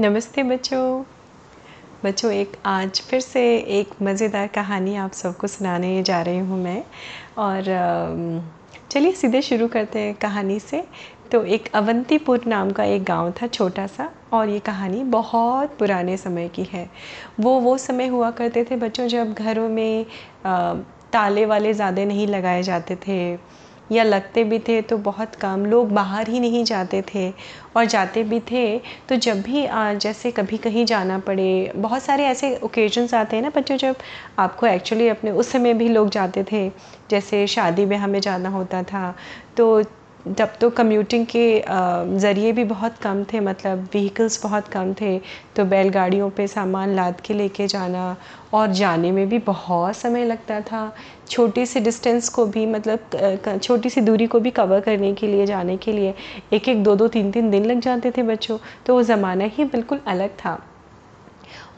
नमस्ते बच्चों। बच्चों, एक आज फिर से एक मज़ेदार कहानी आप सबको सुनाने जा रही हूँ मैं। और चलिए सीधे शुरू करते हैं कहानी से। तो एक अवंतीपुर नाम का एक गाँव था छोटा सा, और ये कहानी बहुत पुराने समय की है। वो वो समय हुआ करते थे बच्चों जब घरों में ताले वाले ज़्यादा नहीं लगाए जाते थे। या लगते भी थे तो बहुत कम। लोग बाहर ही नहीं जाते थे और जाते भी थे तो जब भी जैसे कभी कहीं जाना पड़े, बहुत सारे ऐसे ओकेजन्स आते हैं ना बच्चों, जब आपको एक्चुअली अपने, उस समय भी लोग जाते थे। जैसे शादी में हमें जाना होता था तो जब तो कम्यूटिंग के ज़रिए भी बहुत कम थे मतलब व्हीकल्स बहुत कम थे तो बैलगाड़ियों पे सामान लाद के लेके जाना और जाने में भी बहुत समय लगता था। छोटी सी डिस्टेंस को भी मतलब छोटी सी दूरी को भी कवर करने के लिए, जाने के लिए एक एक दो दो तीन तीन दिन लग जाते थे बच्चों तो वो ज़माना ही बिल्कुल अलग था।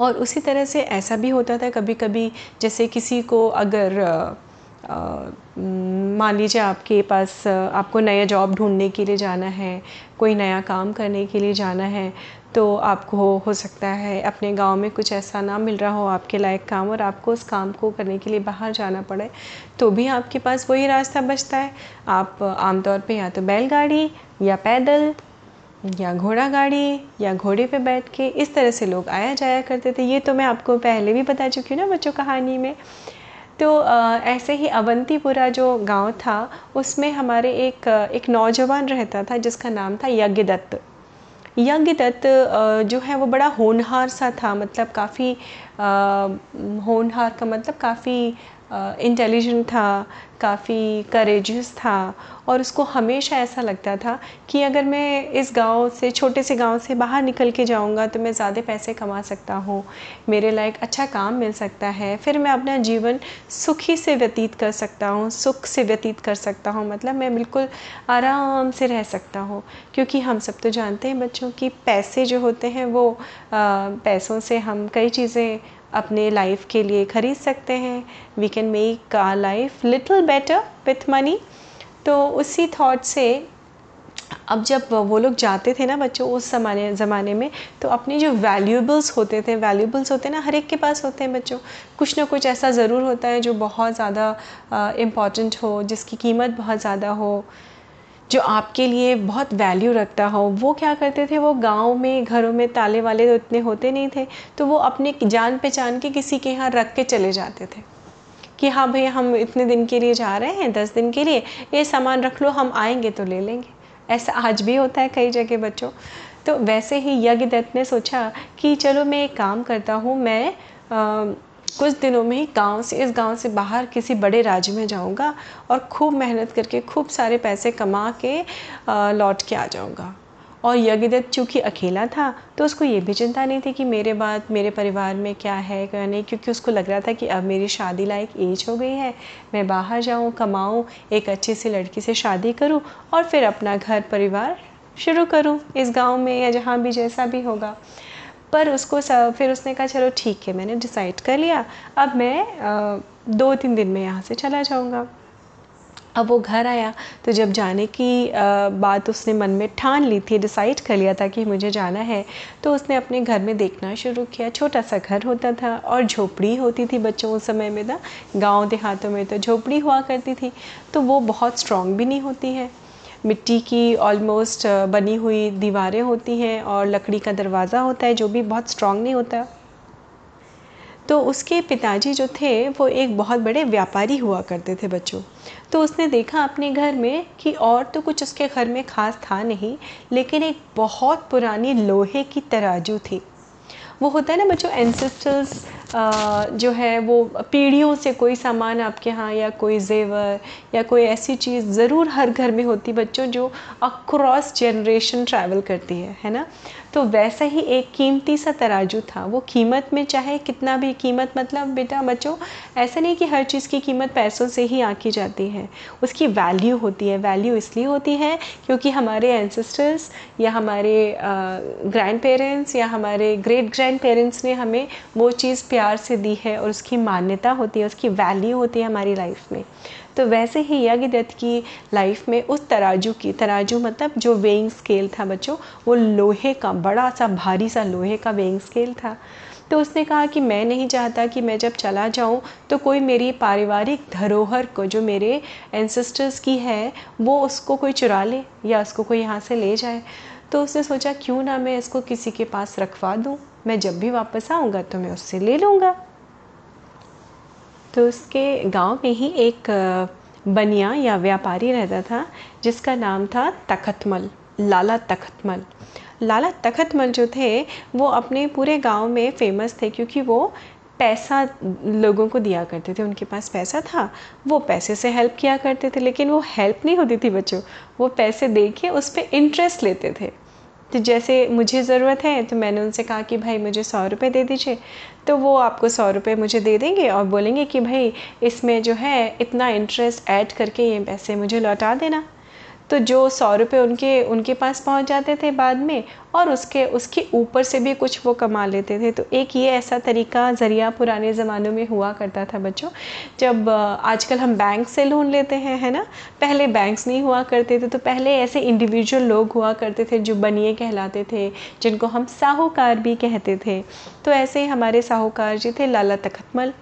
और उसी तरह से ऐसा भी होता था कभी कभी जैसे किसी को अगर मान लीजिए आपके पास, आपको नया जॉब ढूँढने के लिए जाना है, कोई नया काम करने के लिए जाना है तो आपको हो सकता है अपने गाँव में कुछ ऐसा ना मिल रहा हो आपके लायक काम और आपको उस काम को करने के लिए बाहर जाना पड़े तो भी आपके पास वही रास्ता बचता है। आप आमतौर पे या तो बैलगाड़ी या पैदल या घोड़ा गाड़ी या घोड़े पे बैठ के इस तरह से लोग आया जाया करते थे। ये तो मैं आपको पहले भी बता चुकी हूँ ना बच्चों कहानी में। तो ऐसे ही अवंतीपुरा जो गाँव था, उसमें हमारे एक एक नौजवान रहता था, जिसका नाम था यज्ञदत्त। यज्ञदत्त यज्ञ दत्त जो है वो बड़ा होनहार सा था मतलब काफ़ी होनहार का मतलब काफ़ी इंटेलिजेंट था काफ़ी करेजियस था और उसको हमेशा ऐसा लगता था कि अगर मैं इस गाँव से छोटे से गाँव से बाहर निकल के जाऊँगा तो मैं ज़्यादा पैसे कमा सकता हूँ मेरे लायक अच्छा काम मिल सकता है फिर मैं अपना जीवन सुखी से व्यतीत कर सकता हूँ सुख से व्यतीत कर सकता हूँ मतलब मैं बिल्कुल आराम से रह सकता हूँ क्योंकि हम सब तो जानते हैं बच्चों की पैसे जो होते हैं वो आ, पैसों से हम कई चीज़ें अपने लाइफ के लिए ख़रीद सकते हैं। We can make our life little better with money तो उसी थॉट से अब जब वो लोग जाते थे ना बच्चों उस ज़माने ज़माने में तो अपने जो वैल्यूबल्स होते थे वैल्यूबल्स होते हैं ना हर एक के पास होते हैं बच्चों। कुछ ना कुछ ऐसा ज़रूर होता है जो बहुत ज़्यादा इंपॉर्टेंट हो, जिसकी कीमत बहुत ज़्यादा हो। जो आपके लिए बहुत वैल्यू रखता हो वो क्या करते थे? वो गाँव में घरों में ताले वाले तो इतने होते नहीं थे तो वो अपने जान पहचान के किसी के यहाँ रख के चले जाते थे कि हाँ भैया हम इतने दिन के लिए जा रहे हैं दस दिन के लिए ये सामान रख लो हम आएँगे तो ले लेंगे। ऐसा आज भी होता है कई जगह बच्चों। तो वैसे ही यज्ञ दत्त ने सोचा कि चलो मैं एक काम करता हूँ मैं आ, कुछ दिनों में ही गाँव से, इस गाँव से बाहर किसी बड़े राज्य में जाऊँगा और खूब मेहनत करके, खूब सारे पैसे कमा के लौट के आ जाऊँगा। और यज्ञदत्त चूँकि अकेला था तो उसको ये भी चिंता नहीं थी कि मेरे बाद, मेरे परिवार में क्या है क्या नहीं, क्योंकि उसको लग रहा था कि अब मेरी शादी लायक एज हो गई है। मैं बाहर जाऊँ, कमाऊँ, एक अच्छी सी लड़की से शादी करूँ और फिर अपना घर परिवार शुरू करूँ, इस गाँव में या जहाँ भी जैसा भी होगा। पर उसको फिर उसने कहा, चलो ठीक है, मैंने डिसाइड कर लिया। अब मैं दो तीन दिन में यहाँ से चला जाऊँगा। अब वो घर आया तो जब जाने की बात उसने मन में ठान ली थी डिसाइड कर लिया था कि मुझे जाना है तो उसने अपने घर में देखना शुरू किया। छोटा सा घर होता था और झोपड़ी होती थी बच्चों उस समय में ना, गाँव देहातों में तो झोपड़ी हुआ करती थी तो वो बहुत स्ट्रॉन्ग भी नहीं होती है। मिट्टी की ऑलमोस्ट बनी हुई दीवारें होती हैं और लकड़ी का दरवाज़ा होता है जो भी बहुत स्ट्रॉन्ग नहीं होता। तो उसके पिताजी जो थे, वो एक बहुत बड़े व्यापारी हुआ करते थे बच्चों। तो उसने देखा अपने घर में कि और तो कुछ उसके घर में ख़ास था नहीं, लेकिन एक बहुत पुरानी लोहे की तराजू थी। वो होता है ना बच्चों एंसेस्टर्स जो है वो पीढ़ियों से कोई सामान आपके यहाँ या कोई जेवर या कोई ऐसी चीज़ ज़रूर हर घर में होती बच्चों जो अक्रॉस जनरेशन ट्रैवल करती है है ना? तो वैसा ही एक कीमती सा तराजू था। वो कीमत में चाहे कितना भी कीमत मतलब बेटा बच्चों, ऐसा नहीं कि हर चीज़ की कीमत पैसों से ही आकी जाती है। उसकी वैल्यू होती है। वैल्यू इसलिए होती है क्योंकि हमारे एंसेस्टर्स या हमारे ग्रैंड पेरेंट्स या हमारे ग्रेट ग्रैंड पेरेंट्स ने हमें वो चीज़ प्यार से दी है और उसकी मान्यता होती है, उसकी वैल्यू होती है हमारी लाइफ में। तो वैसे ही यज्ञदत्त की लाइफ में उस तराजू की, तराजू मतलब जो वेइंग स्केल था बच्चों, वो लोहे का, बड़ा सा, भारी सा लोहे का वेइंग स्केल था। तो उसने कहा कि मैं नहीं चाहता कि मैं जब चला जाऊँ तो कोई मेरी पारिवारिक धरोहर को, जो मेरे एंसेस्टर्स की है, वो उसको कोई चुरा ले या उसको कोई यहाँ से ले जाए। तो उसने सोचा, क्यों ना मैं इसको किसी के पास रखवा दूँ? मैं जब भी वापस आऊँगा तो मैं उससे ले लूँगा। तो उसके गाँव में ही एक बनिया या व्यापारी रहता था, जिसका नाम था तखतमल, लाला तखतमल। लाला तखतमल जो थे, वो अपने पूरे गाँव में फ़ेमस थे क्योंकि वो पैसा लोगों को दिया करते थे। उनके पास पैसा था, वो पैसे से हेल्प किया करते थे, लेकिन वो हेल्प नहीं होती थी बच्चों। वो पैसे दे के उस पर इंटरेस्ट लेते थे। तो जैसे मुझे ज़रूरत है तो मैंने उनसे कहा कि, भाई, मुझे सौ रुपये दे दीजिए। तो वो आपको सौ रुपये मुझे दे देंगे और बोलेंगे कि, भाई, इसमें जो है, इतना इंटरेस्ट ऐड करके ये पैसे मुझे लौटा देना। तो जो सौ रुपये उनके उनके पास पहुँच जाते थे बाद में, और उसके उसके ऊपर से भी कुछ वो कमा लेते थे। तो एक ये ऐसा तरीका ज़रिया पुराने ज़मानों में हुआ करता था बच्चों। जब आजकल हम बैंक से लोन लेते हैं, है ना? पहले बैंक्स नहीं हुआ करते थे तो पहले ऐसे इंडिविजुअल लोग हुआ करते थे जो बनिए कहलाते थे, जिनको हम साहूकार भी कहते थे। तो ऐसे ही हमारे साहूकार जी थे, लाला तखतमल।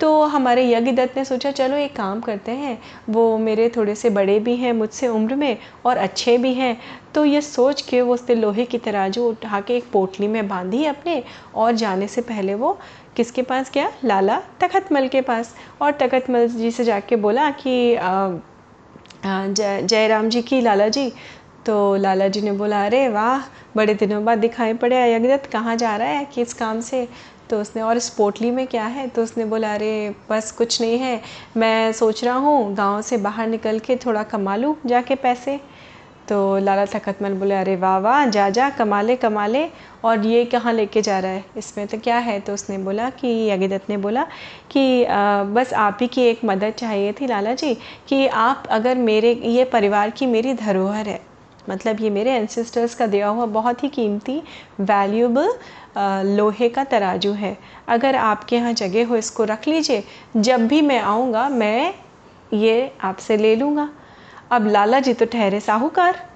तो हमारे यज्ञदत्त ने सोचा, चलो एक काम करते हैं। वो मेरे थोड़े से बड़े भी हैं, मुझसे उम्र में, और अच्छे भी हैं। तो ये सोच के वो उसने लोहे की तराजू उठा के एक पोटली में बांधी अपने, और जाने से पहले वो किसके पास गया? लाला तखतमल के पास। और तखतमल जी से जाके बोला कि जय, जयराम जी की लाला जी। तो लाला जी ने बोला, अरे वाह! बड़े दिनों बाद दिखाई पड़े यज्ञदत्त। कहाँ जा रहा है? किस काम से? तो उसने और इस पोटली में क्या है? तो उसने बोला अरे बस कुछ नहीं है। मैं सोच रहा हूँ गाँव से बाहर निकल के थोड़ा कमा लूँ जाके पैसे। तो लाला तखतमल बोले अरे वाह वाह जा जा कमा ले कमा ले। और ये कहाँ लेके जा रहा है? इसमें तो क्या है? तो उसने बोला कि यज्ञदत्त ने बोला कि आ, बस आप ही की एक मदद चाहिए थी लाला जी कि आप अगर मेरे ये परिवार की मेरी धरोहर है। मतलब ये मेरे एंसेस्टर्स का दिया हुआ बहुत ही कीमती वैल्यूबल लोहे का तराजू है। अगर आपके यहाँ जगह हो, इसको रख लीजिए। जब भी मैं आऊँगा, मैं ये आपसे ले लूँगा। अब लाला जी तो ठहरे साहूकार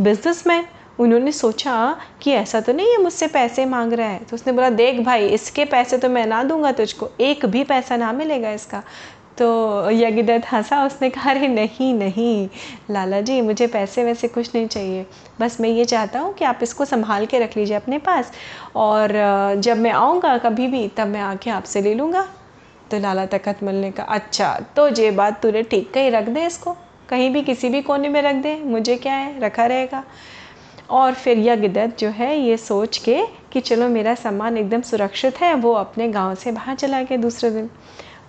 बिजनेसमैन उन्होंने सोचा कि ऐसा तो नहीं है, मुझसे पैसे मांग रहा है। तो उसने बोला, देख भाई, इसके पैसे तो मैं ना दूँगा तुझको, एक भी पैसा ना मिलेगा इसका। तो यज्ञदत्त हंसा, उसने कहा, अरे नहीं नहीं लाला जी मुझे पैसे वैसे कुछ नहीं चाहिए। बस मैं ये चाहता हूँ कि आप इसको संभाल के रख लीजिए अपने पास और, जब मैं आऊँगा कभी भी, तब मैं आके आपसे ले लूँगा। तो लाला तखत मल ने कहा अच्छा तो ये बात तूने ठीक कहीं, रख दे इसको। कहीं भी किसी भी कोने में रख दे, मुझे क्या है, रखा रहेगा। और फिर यज्ञदत्त जो है, ये सोच के कि चलो मेरा सामान एकदम सुरक्षित है, वो अपने गाँव से बाहर चला गया दूसरे दिन।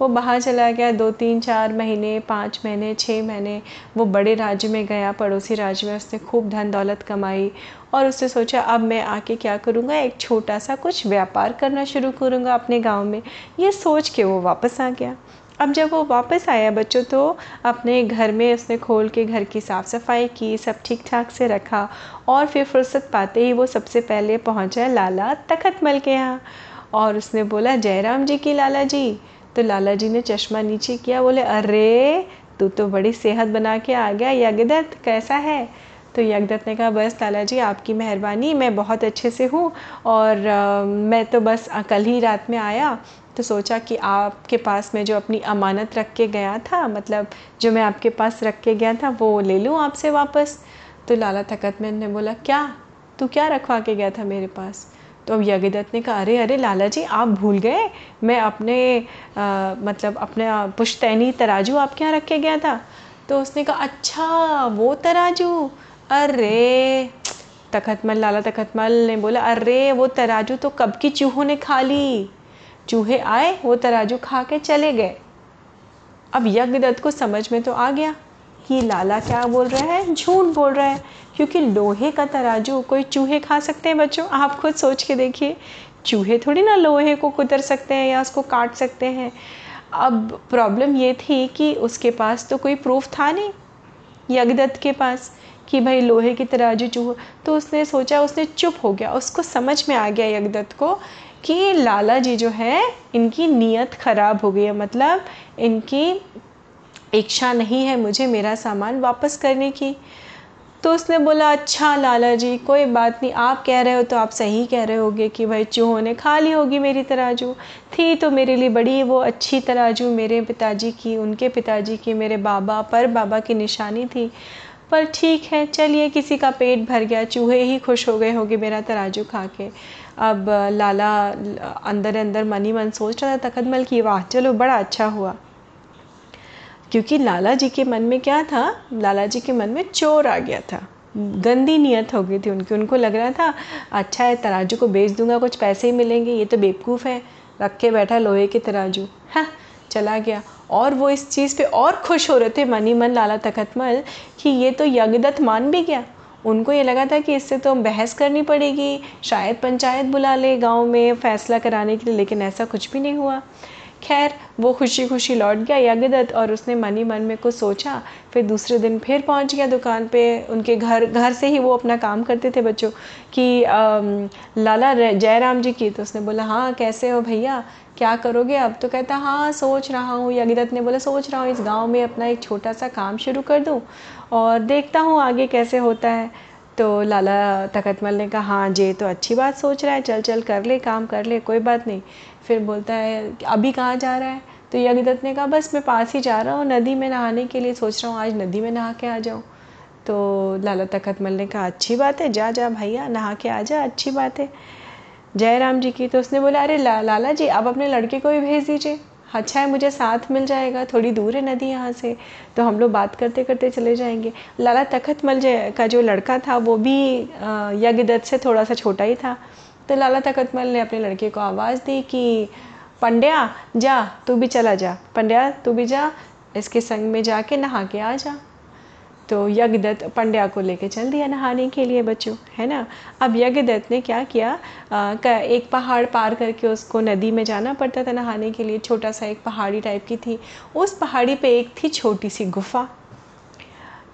वो बाहर चला गया, दो, तीन, चार महीने, पाँच महीने छः महीने, वो बड़े राज्य में गया, पड़ोसी राज्य में उसने खूब धन दौलत कमाई और उसने सोचा, अब मैं आके क्या करूँगा? एक छोटा सा कुछ व्यापार करना शुरू करूँगा अपने गाँव में। ये सोच के वो वापस आ गया। अब जब वो वापस आया बच्चों तो अपने घर में उसने खोल के घर की साफ़ सफ़ाई की, सब ठीक ठाक से रखा और फिर फुर्सत पाते ही वो सबसे पहले पहुँचा लाला तखतमल के यहाँ और उसने बोला, जयराम जी की लाला जी तो लाला जी ने चश्मा नीचे किया बोले अरे तू तो बड़ी सेहत बना के आ गया यज्ञदत्त कैसा है? तो यज्ञदत्त ने कहा बस लाला जी आपकी मेहरबानी मैं बहुत अच्छे से हूँ और आ, मैं तो बस कल ही रात में आया। तो सोचा कि आपके पास मैं जो अपनी अमानत रख के गया था मतलब जो मैं आपके पास रख के गया था वो ले लूँ आपसे वापस? तो लाला तकत में ने बोला क्या? तू क्या रखवा के गया था मेरे पास? तो अब यज्ञदत्त ने कहा अरे अरे लाला जी आप भूल गए। मैं अपने आ, मतलब अपने पुश्तैनी तराजू आपके यहाँ रखे गया था। तो उसने कहा अच्छा वो तराजू? अरे तखतमल लाला तखतमल ने बोला अरे वो तराजू तो कब की चूहों ने खा ली। चूहे आए वो तराजू खा के चले गए। अब यज्ञदत्त को समझ में तो आ गया। कि लाला क्या बोल रहा है? झूठ बोल रहा है। क्योंकि लोहे का तराजू, कोई चूहे खा सकते हैं बच्चों? आप खुद सोच के देखिए। चूहे थोड़ी ना लोहे को कुतर सकते हैं या उसको काट सकते हैं। अब प्रॉब्लम ये थी कि उसके पास तो कोई प्रूफ था नहीं, यज्ञदत्त के पास, कि भाई लोहे की तराजू चूहा। तो उसने सोचा, उसने चुप हो गया। उसको समझ में आ गया यज्ञदत्त को कि लाला जी जो है, इनकी नीयत ख़राब हो गई है। मतलब इनकी इच्छा नहीं है मुझे मेरा सामान वापस करने की। तो उसने बोला अच्छा लाला जी, कोई बात नहीं, आप कह रहे हो तो आप सही कह रहे होगे कि भाई चूहों ने खा ली होगी मेरी तराजू। थी तो मेरे लिए बड़ी वो अच्छी तराजू मेरे पिताजी की, उनके पिताजी की, मेरे बाबा, पर बाबा की निशानी थी। पर ठीक है, चलिए, किसी का पेट भर गया, चूहे ही खुश हो गए होंगे मेरा तराजू खा के। अब, लाला अंदर अंदर मनी मन सोच रहा था तखतमल की वाह चलो, बड़ा अच्छा हुआ। क्योंकि लाला जी के मन में क्या था? लाला जी के मन में चोर आ गया था। गंदी नीयत हो गई थी उनकी। उनको लग रहा था अच्छा है, तराजू को बेच दूँगा, कुछ पैसे ही मिलेंगे, ये तो बेवकूफ़ है। रख के बैठा लोहे के तराजू। हाँ चला गया। और वो इस चीज़ पे और खुश हो रहे थे, मनी मन, लाला तखतमल, कि ये तो यज्ञदत्त मान भी गया। उनको ये लगा था कि इससे तो बहस करनी पड़ेगी, शायद पंचायत बुला ले गाँव में फ़ैसला कराने के लिए, लेकिन ऐसा कुछ भी नहीं हुआ। खैर, वो खुशी खुशी लौट गया यज्ञदत्त और उसने मनी मन में कुछ सोचा, फिर दूसरे दिन फिर पहुँच गया दुकान पे। उनके घर घर से ही वो अपना काम करते थे बच्चों, कि लाला जयराम जी की। तो उसने बोला हाँ कैसे हो भैया? क्या करोगे अब? तो कहता हाँ सोच रहा हूँ। यज्ञदत्त ने बोला, सोच रहा हूँ इस गाँव में अपना एक छोटा सा काम शुरू कर दूँ और देखता हूँ आगे कैसे होता है। तो लाला तखतमल ने कहा हाँ जे तो अच्छी बात सोच रहा है चल चल कर ले, काम कर ले, कोई बात नहीं। फिर बोलता है अभी कहाँ जा रहा है? तो यज्ञदत्त ने कहा बस मैं पास ही जा रहा हूँ नदी में नहाने के लिए सोच रहा हूँ आज नदी में नहा के आ जाऊँ। तो लाला तखतमल ने कहा अच्छी बात है जा जा भैया नहा के आ जा अच्छी बात है। जयराम जी की तो उसने बोला अरे ला, लाला जी आप अपने लड़के को भी भेज दीजिए। अच्छा है मुझे साथ मिल जाएगा थोड़ी दूर है नदी यहाँ से तो हम लोग बात करते करते चले जाएँगे। लाला तखत मल का जो लड़का था वो भी यज्ञदत्त से थोड़ा सा छोटा ही था। तो लाला तखतमल ने अपने लड़के को आवाज़ दी कि पंड्या जा तू भी चला जा। पंड्या तू भी जा इसके संग में जा जाके नहा के आ जा। तो यज्ञदत्त पंड्या को लेके चल दिया नहाने के लिए बच्चों है ना? अब यज्ञदत्त ने क्या किया? आ, एक पहाड़ पार करके उसको नदी में जाना पड़ता था नहाने के लिए छोटा सा एक पहाड़ी टाइप की थी। उस पहाड़ी पे एक थी छोटी सी गुफा।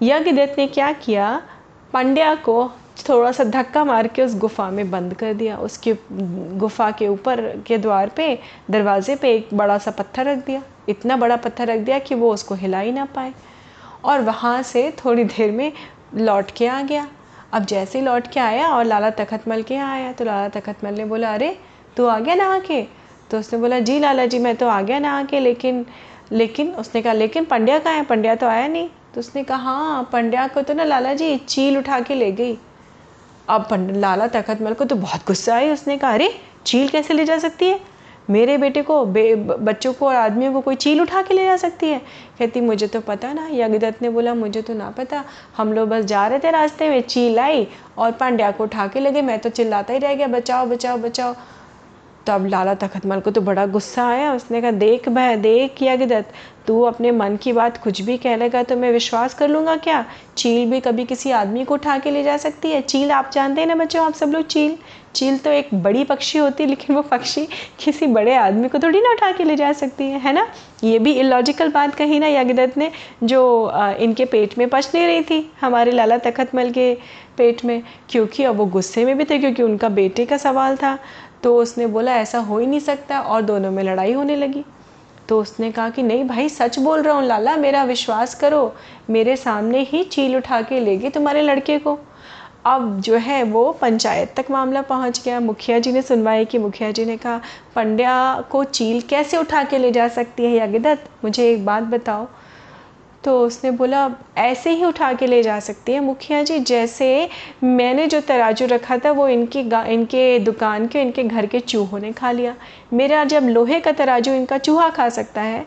यज्ञदत्त ने क्या किया? पंड्या को थोड़ा सा धक्का मार के उस गुफा में बंद कर दिया। उसके गुफा के ऊपर के द्वार पे, दरवाजे पे एक बड़ा सा पत्थर रख दिया। इतना बड़ा पत्थर रख दिया कि वो उसको हिला ही ना पाए। और वहाँ से थोड़ी देर में लौट के आ गया। अब जैसे ही लौट के आया और लाला तखतमल के यहाँ आया तो लाला तखतमल ने बोला, अरे, तू आ गया नहा के? तो उसने बोला, जी लाला जी, मैं तो आ गया नहा के, लेकिन लेकिन, उसने कहा, लेकिन पंड्या कहाँ है? पंड्या तो आया नहीं। तो उसने कहा हाँ पंड्या को तो ना लाला जी चील उठा के ले गई। अब लाला तखत मल को तो बहुत गुस्सा आई उसने कहा, अरे, चील कैसे ले जा सकती है? मेरे बेटे को बे, बच्चों को और आदमियों को कोई चील उठा के ले जा सकती है? कहती, मुझे तो पता ना। यज्ञदत्त ने बोला, मुझे तो ना पता। हम लोग बस जा रहे थे रास्ते में, चील आई और पांड्या को उठा के लगे। मैं तो चिल्लाता ही रह गया, बचाओ बचाओ बचाओ। तब लाला तखतमल को तो बड़ा गुस्सा आया। उसने कहा, देख बह देख यज्ञदत्त तू अपने मन की बात कुछ भी कह लेगा तो मैं विश्वास कर लूँगा क्या? चील भी कभी किसी आदमी को उठा के ले जा सकती है। चील, आप जानते हैं ना बच्चों, आप सब लोग चील? चील तो एक बड़ी पक्षी होती है लेकिन वो पक्षी किसी बड़े आदमी को थोड़ी ना उठा के ले जा सकती है है ना? ये भी इलॉजिकल बात कही ना यज्ञदत्त ने, जो इनके पेट में पच नहीं रही थी, हमारे लाला तखतमल के पेट में। क्योंकि अब वो गुस्से में भी थे, क्योंकि उनका बेटे का सवाल था। तो उसने बोला, ऐसा हो ही नहीं सकता और दोनों में लड़ाई होने लगी। तो उसने कहा कि, नहीं भाई, सच बोल रहा हूँ, लाला, मेरा विश्वास करो, मेरे सामने ही चील उठा के ले गई तुम्हारे लड़के को। अब जो है वो पंचायत तक मामला पहुँच गया। मुखिया जी ने सुनवाई की। मुखिया जी ने कहा, पंड्या को चील कैसे उठा के ले जा सकती है, यज्ञदत्त, मुझे एक बात बताओ तो उसने बोला, ऐसे ही उठा के ले जा सकती है मुखिया जी। जैसे मैंने जो तराजू रखा था, वो इनकी इनके दुकान के, इनके घर के चूहों ने खा लिया। मेरा जब लोहे का तराजू इनका चूहा खा सकता है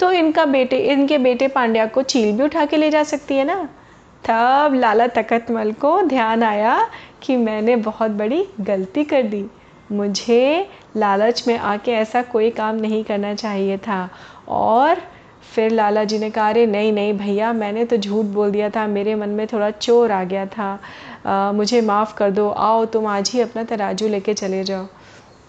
तो इनका बेटे, इनके बेटे पांड्या को चील भी उठा के ले जा सकती है ना? तब लाला तकतमल को ध्यान आया कि मैंने बहुत बड़ी गलती कर दी। मुझे लालच में आके ऐसा कोई काम नहीं करना चाहिए था। और फिर लाला जी ने कहा अरे नहीं नहीं भैया मैंने तो झूठ बोल दिया था मेरे मन में थोड़ा चोर आ गया था। आ, मुझे माफ़ कर दो आओ तुम आज ही अपना तराजू लेके चले जाओ।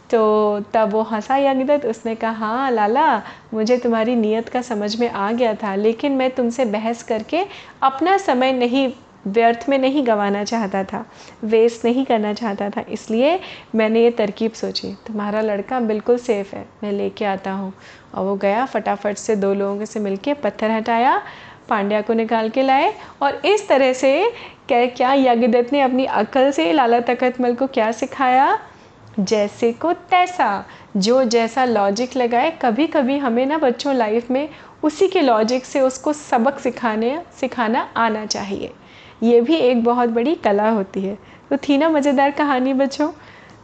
तो तब वो हंसा यज्ञदत्त उसने कहा हाँ लाला मुझे तुम्हारी नीयत का समझ में आ गया था लेकिन मैं तुमसे बहस करके अपना समय नहीं व्यर्थ में नहीं गंवाना चाहता था वेस्ट नहीं करना चाहता था, इसलिए मैंने ये तरकीब सोची, तुम्हारा लड़का बिल्कुल सेफ़ है, मैं लेके आता हूँ। और वो गया, फटाफट से दो लोगों से मिलके पत्थर हटाया, पांड्या को निकाल के लाए और इस तरह से क्या क्या यज्ञदत्त ने अपनी अकल से लाला तकतमल को क्या सिखाया? जैसे को तैसा। जो जैसा लॉजिक लगाए कभी कभी हमें ना बच्चों लाइफ में उसी के लॉजिक से उसको सबक सिखाने, सिखाना आना चाहिए। ये भी एक बहुत बड़ी कला होती है। तो थी ना मज़ेदार कहानी बच्चों?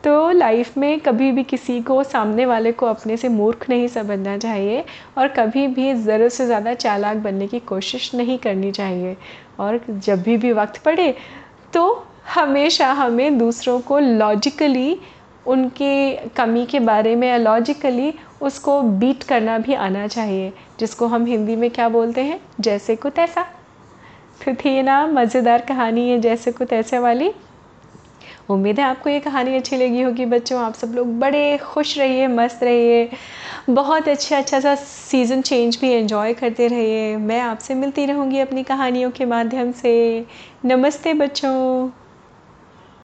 तो लाइफ में कभी भी किसी को सामने वाले को अपने से मूर्ख नहीं समझना चाहिए और कभी भी ज़रूरत से ज़्यादा चालाक बनने की कोशिश नहीं करनी चाहिए। और जब भी भी वक्त पड़े तो हमेशा हमें दूसरों को लॉजिकली उनकी कमी के बारे में लॉजिकली उसको बीट करना भी आना चाहिए, जिसको हम हिंदी में क्या बोलते हैं? जैसे को तैसा थी ना, मज़ेदार कहानी है, जैसे को तैसे वाली। उम्मीद है आपको ये कहानी अच्छी लगी होगी, बच्चों, आप सब लोग बड़े खुश रहिए, मस्त रहिए। बहुत अच्छा अच्छा सा सीज़न चेंज भी एंजॉय करते रहिए। मैं आपसे मिलती रहूँगी अपनी कहानियों के माध्यम से। नमस्ते बच्चों।